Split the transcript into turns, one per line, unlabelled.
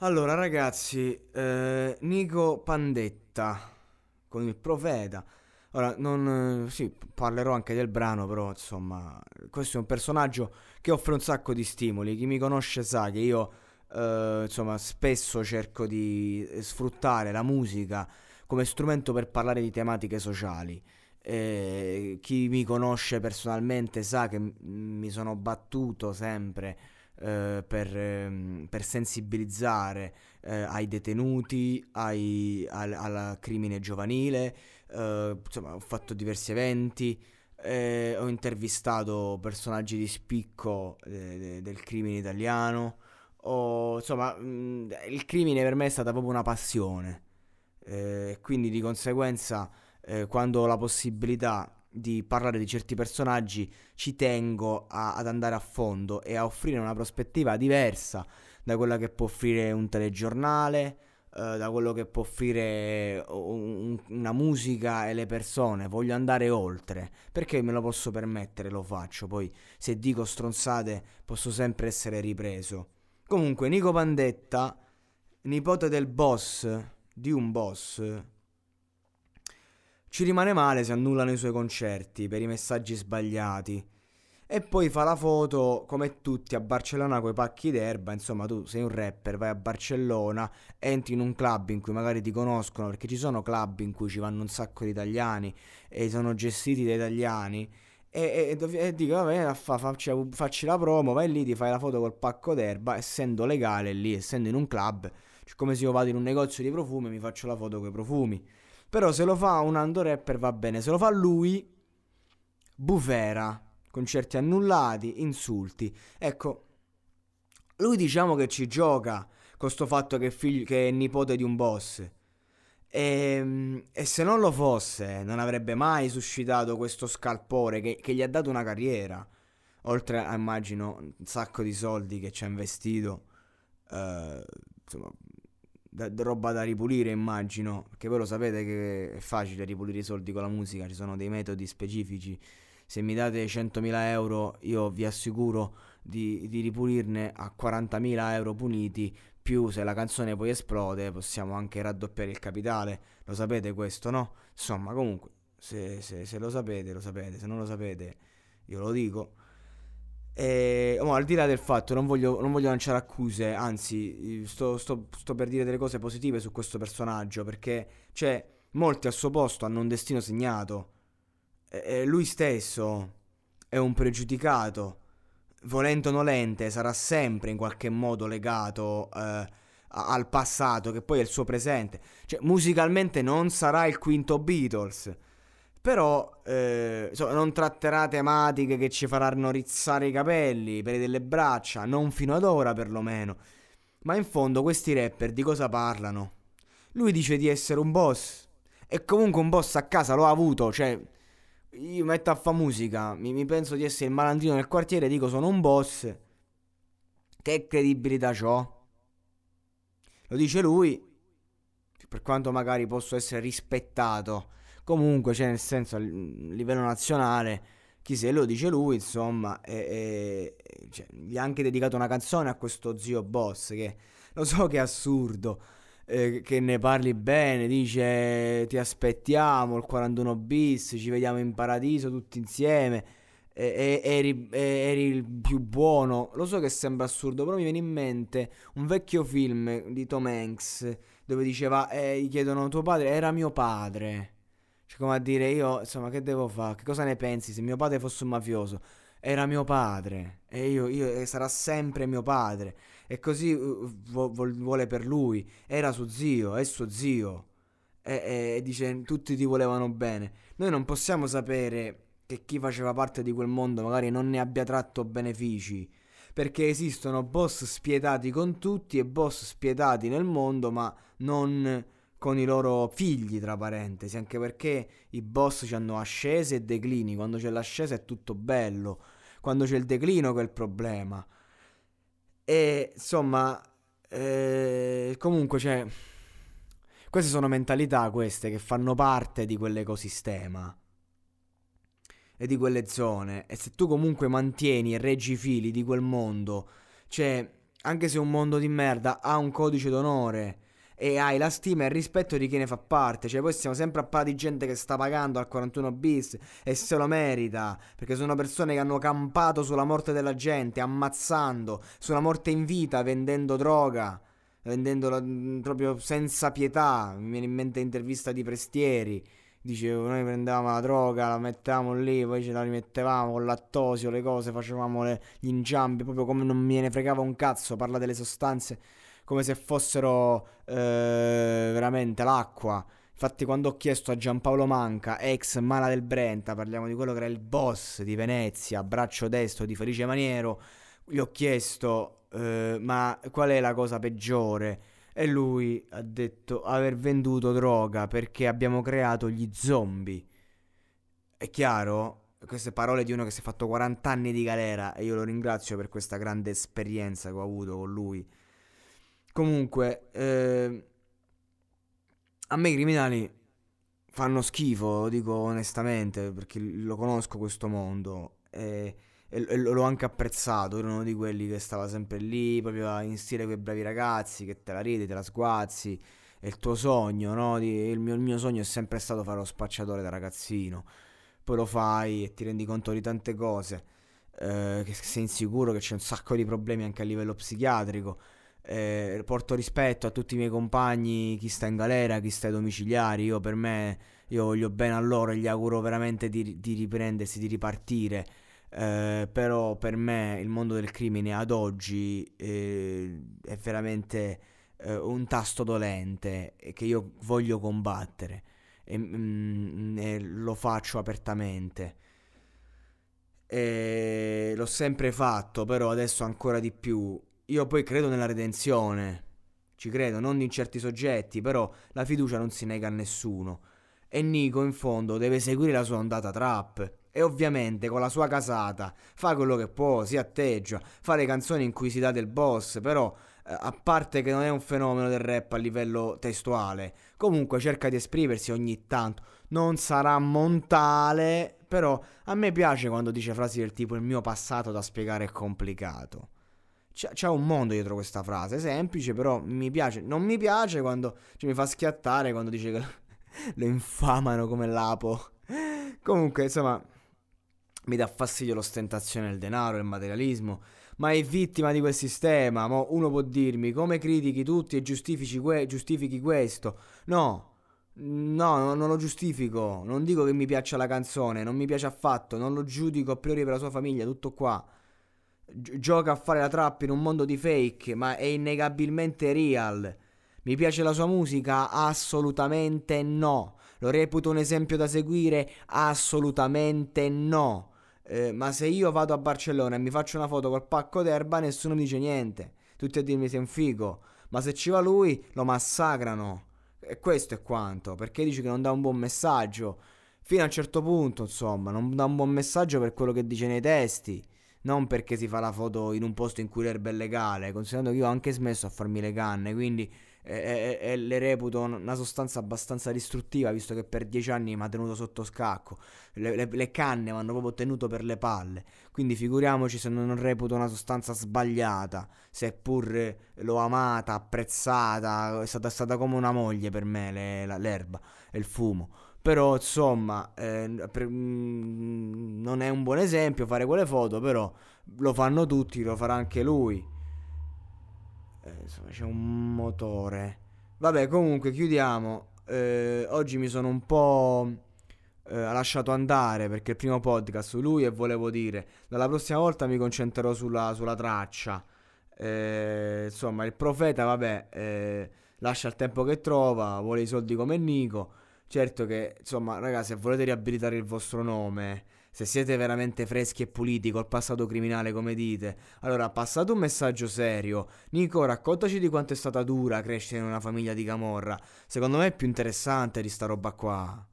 Allora, ragazzi, eh, Nico Pandetta con il profeta. Ora, non, eh, sì, parlerò anche del brano, però, insomma, questo è un personaggio che offre un sacco di stimoli. Chi mi conosce sa che io, eh, insomma, spesso cerco di sfruttare la musica come strumento per parlare di tematiche sociali. Eh, chi mi conosce personalmente sa che m- mi sono battuto sempre eh, per, ehm, per, sensibilizzare eh, ai detenuti, ai, al, al, crimine giovanile, eh, insomma ho fatto diversi eventi, eh, ho intervistato personaggi di spicco eh, del crimine italiano, ho, insomma mh, il crimine per me è stata proprio una passione, quindi di conseguenza quando ho la possibilità di parlare di certi personaggi ci tengo a, ad andare a fondo e a offrire una prospettiva diversa da quella che può offrire un telegiornale, eh, da quello che può offrire un, una musica e le persone. Voglio andare oltre. Perché me lo posso permettere, lo faccio. Poi se dico stronzate posso sempre essere ripreso. Comunque, Nico Pandetta, nipote del boss, di un boss ci rimane male se annullano i suoi concerti per i messaggi sbagliati. E poi fa la foto come tutti a Barcellona con i pacchi d'erba. Insomma, tu sei un rapper, vai a Barcellona, entri in un club in cui magari ti conoscono, perché ci sono club in cui ci vanno un sacco di italiani e sono gestiti da italiani. E, e, e dico, vabbè, fa, facci, facci la promo, vai lì, ti fai la foto col pacco d'erba, essendo legale lì, essendo in un club, come se io vado in un negozio di profumi, mi faccio la foto con i profumi. Però se lo fa un Ando Rapper va bene, se lo fa lui, bufera, concerti annullati, insulti. Ecco, lui diciamo che ci gioca con sto fatto che, figlio, che è nipote di un boss. E, ehm, e, se non lo fosse, non avrebbe mai suscitato questo scalpore che, che gli ha dato una carriera. Oltre a, immagino, un sacco di soldi che ci ha investito. Uh, insomma, da, da roba da ripulire, immagino. Perché voi lo sapete che è facile ripulire i soldi con la musica, ci sono dei metodi specifici. Se mi date 100.000 euro, io vi assicuro di, di ripulirne a 40.000 euro puniti. Più se la canzone poi esplode, possiamo anche raddoppiare il capitale. Lo sapete questo, no? Insomma, comunque, se, se, se lo sapete, lo sapete. Se non lo sapete, io lo dico. E, oh, al di là del fatto, non voglio, non voglio lanciare accuse, anzi, sto, sto, sto, per dire delle cose positive su questo personaggio, perché, cioè, molti al suo posto hanno un destino segnato. E lui stesso è un pregiudicato, volente o nolente, sarà sempre in qualche modo legato eh, al passato, che poi è il suo presente. Cioè, musicalmente non sarà il quinto Beatles però eh, insomma, non tratterà tematiche che ci faranno rizzare i capelli, peli delle braccia, non fino ad ora perlomeno. Ma in fondo questi rapper di cosa parlano? Lui dice di essere un boss. E comunque un boss a casa l'ho avuto, cioè... Io metto a fa musica, mi, mi penso di essere il malandrino del quartiere, dico sono un boss. Che credibilità ho? Lo dice lui, per quanto magari posso essere rispettato Comunque, cioè, nel senso, a livello nazionale, chi se lo dice lui, insomma, e, e, cioè, gli ha anche dedicato una canzone a questo zio boss, che lo so che è assurdo, eh, che ne parli bene, dice ti aspettiamo, il 41 bis, ci vediamo in paradiso tutti insieme. E, eri, eri, il più buono. Lo so che sembra assurdo, però mi viene in mente un vecchio film di Tom Hanks dove diceva: eh, Gli chiedono tuo padre, era mio padre. Cioè, come a dire, io, insomma, che devo fare? Che cosa ne pensi se mio padre fosse un mafioso? Era mio padre e io, io e sarà sempre mio padre. E così uh, vo, vuole per lui. Era suo zio, è suo zio. E, e dice, tutti ti volevano bene. Noi non possiamo sapere che chi faceva parte di quel mondo magari non ne abbia tratto benefici. Perché esistono boss spietati con tutti e boss spietati nel mondo, ma non con i loro figli, tra parentesi, anche perché i boss hanno ascese e declini, quando c'è l'ascesa è tutto bello, quando c'è il declino che è il problema. E insomma, eh, comunque cioè, queste sono mentalità queste che fanno parte di quell'ecosistema e di quelle zone. E se tu comunque mantieni e reggi i fili di quel mondo, cioè anche se un mondo di merda, ha un codice d'onore e hai la stima e il rispetto di chi ne fa parte. Cioè, poi stiamo sempre a parlare di gente che sta pagando al 41 bis e se lo merita. Perché sono persone che hanno campato sulla morte della gente, ammazzando, sulla morte in vita, vendendo droga. Vendendola mm, proprio senza pietà. Mi viene in mente intervista di Prestieri. Dicevo, noi prendevamo la droga, la mettevamo lì, poi ce la rimettevamo con lattosio, le cose, facevamo le, gli inciampi, proprio come non me ne fregava un cazzo, parla delle sostanze come se fossero eh, veramente l'acqua. Infatti, quando ho chiesto a Giampaolo Manca, ex Mala del Brenta, parliamo di quello che era il boss di Venezia, braccio destro di Felice Maniero, gli ho chiesto, eh, ma qual è la cosa peggiore? E lui ha detto aver venduto droga perché abbiamo creato gli zombie. È chiaro? Queste parole di uno che si è fatto 40 anni di galera e io lo ringrazio per questa grande esperienza che ho avuto con lui. Comunque, eh, a me i criminali fanno schifo, lo dico onestamente, perché lo conosco questo mondo e, e, e l'ho anche apprezzato. Ero uno di quelli che stava sempre lì, proprio in stile quei bravi ragazzi, che te la ridi, te la sguazzi. È il tuo sogno, no? il, mio, il mio sogno è sempre stato fare lo spacciatore da ragazzino. Poi lo fai e ti rendi conto di tante cose. Eh, che sei insicuro, che c'è un sacco di problemi anche a livello psichiatrico eh, porto rispetto a tutti i miei compagni, chi sta in galera, chi sta ai domiciliari, io per me, io voglio bene a loro e gli auguro veramente di, di riprendersi, di ripartire. Eh, però per me il mondo del crimine ad oggi eh, è veramente eh, un tasto dolente che io voglio combattere e, mm, e lo faccio apertamente. E l'ho sempre fatto, però adesso ancora di più io poi credo nella redenzione, ci credo, non in certi soggetti, però la fiducia non si nega a nessuno. E Nico in fondo deve seguire la sua ondata trap. E ovviamente con la sua casata fa quello che può, si atteggia, fa le canzoni in cui si dà del boss, però eh, a parte che non è un fenomeno del rap a livello testuale, comunque cerca di esprimersi ogni tanto. Non sarà montale, però a me piace quando dice frasi del tipo il mio passato da spiegare è complicato. C'è, c'è, un mondo dietro questa frase, semplice, però mi piace. Non mi piace quando cioè, mi fa schiattare quando dice che lo infamano come l'apo. Comunque, insomma, mi dà fastidio l'ostentazione del denaro, il materialismo, ma è vittima di quel sistema. Mo uno può dirmi come critichi tutti e giustifichi, que- giustifichi questo. No, no, non lo giustifico. Non dico che mi piaccia la canzone, non mi piace affatto, non lo giudico a priori per la sua famiglia, tutto qua gioca a fare la trap in un mondo di fake, ma è innegabilmente real. Mi piace la sua musica? Assolutamente no. Lo reputo un esempio da seguire? Assolutamente no. Eh, ma se io vado a Barcellona e mi faccio una foto col pacco d'erba, nessuno dice niente. Tutti a dirmi sei un figo. Ma se ci va lui, lo massacrano. E questo è quanto. Perché dici che non dà un buon messaggio? Fino a un certo punto, insomma, non dà un buon messaggio per quello che dice nei testi non perché si fa la foto in un posto in cui l'erba è legale, considerando che io ho anche smesso a farmi le canne, quindi eh, eh, le reputo una sostanza abbastanza distruttiva, visto che per dieci anni mi ha tenuto sotto scacco. Le, le, le canne mi hanno proprio tenuto per le palle, quindi figuriamoci se non reputo una sostanza sbagliata, seppur l'ho amata, apprezzata, è stata, è stata come una moglie per me le, la, l'erba e il fumo. Però insomma, eh, per, mm, non è un buon esempio fare quelle foto, però lo fanno tutti, lo farà anche lui. Eh, insomma, c'è un motore. Vabbè, comunque chiudiamo. Eh, oggi mi sono un po' eh, lasciato andare perché il primo podcast su lui e volevo dire, dalla prossima volta mi concentrerò sulla, sulla traccia. Eh, insomma, il profeta, vabbè, eh, lascia il tempo che trova, vuole i soldi come Nico. Certo che, insomma, ragazzi, se volete riabilitare il vostro nome, se siete veramente freschi e puliti col passato criminale come dite, allora passate un messaggio serio. Nico, raccontaci di quanto è stata dura crescere in una famiglia di camorra. Secondo me è più interessante di sta roba qua.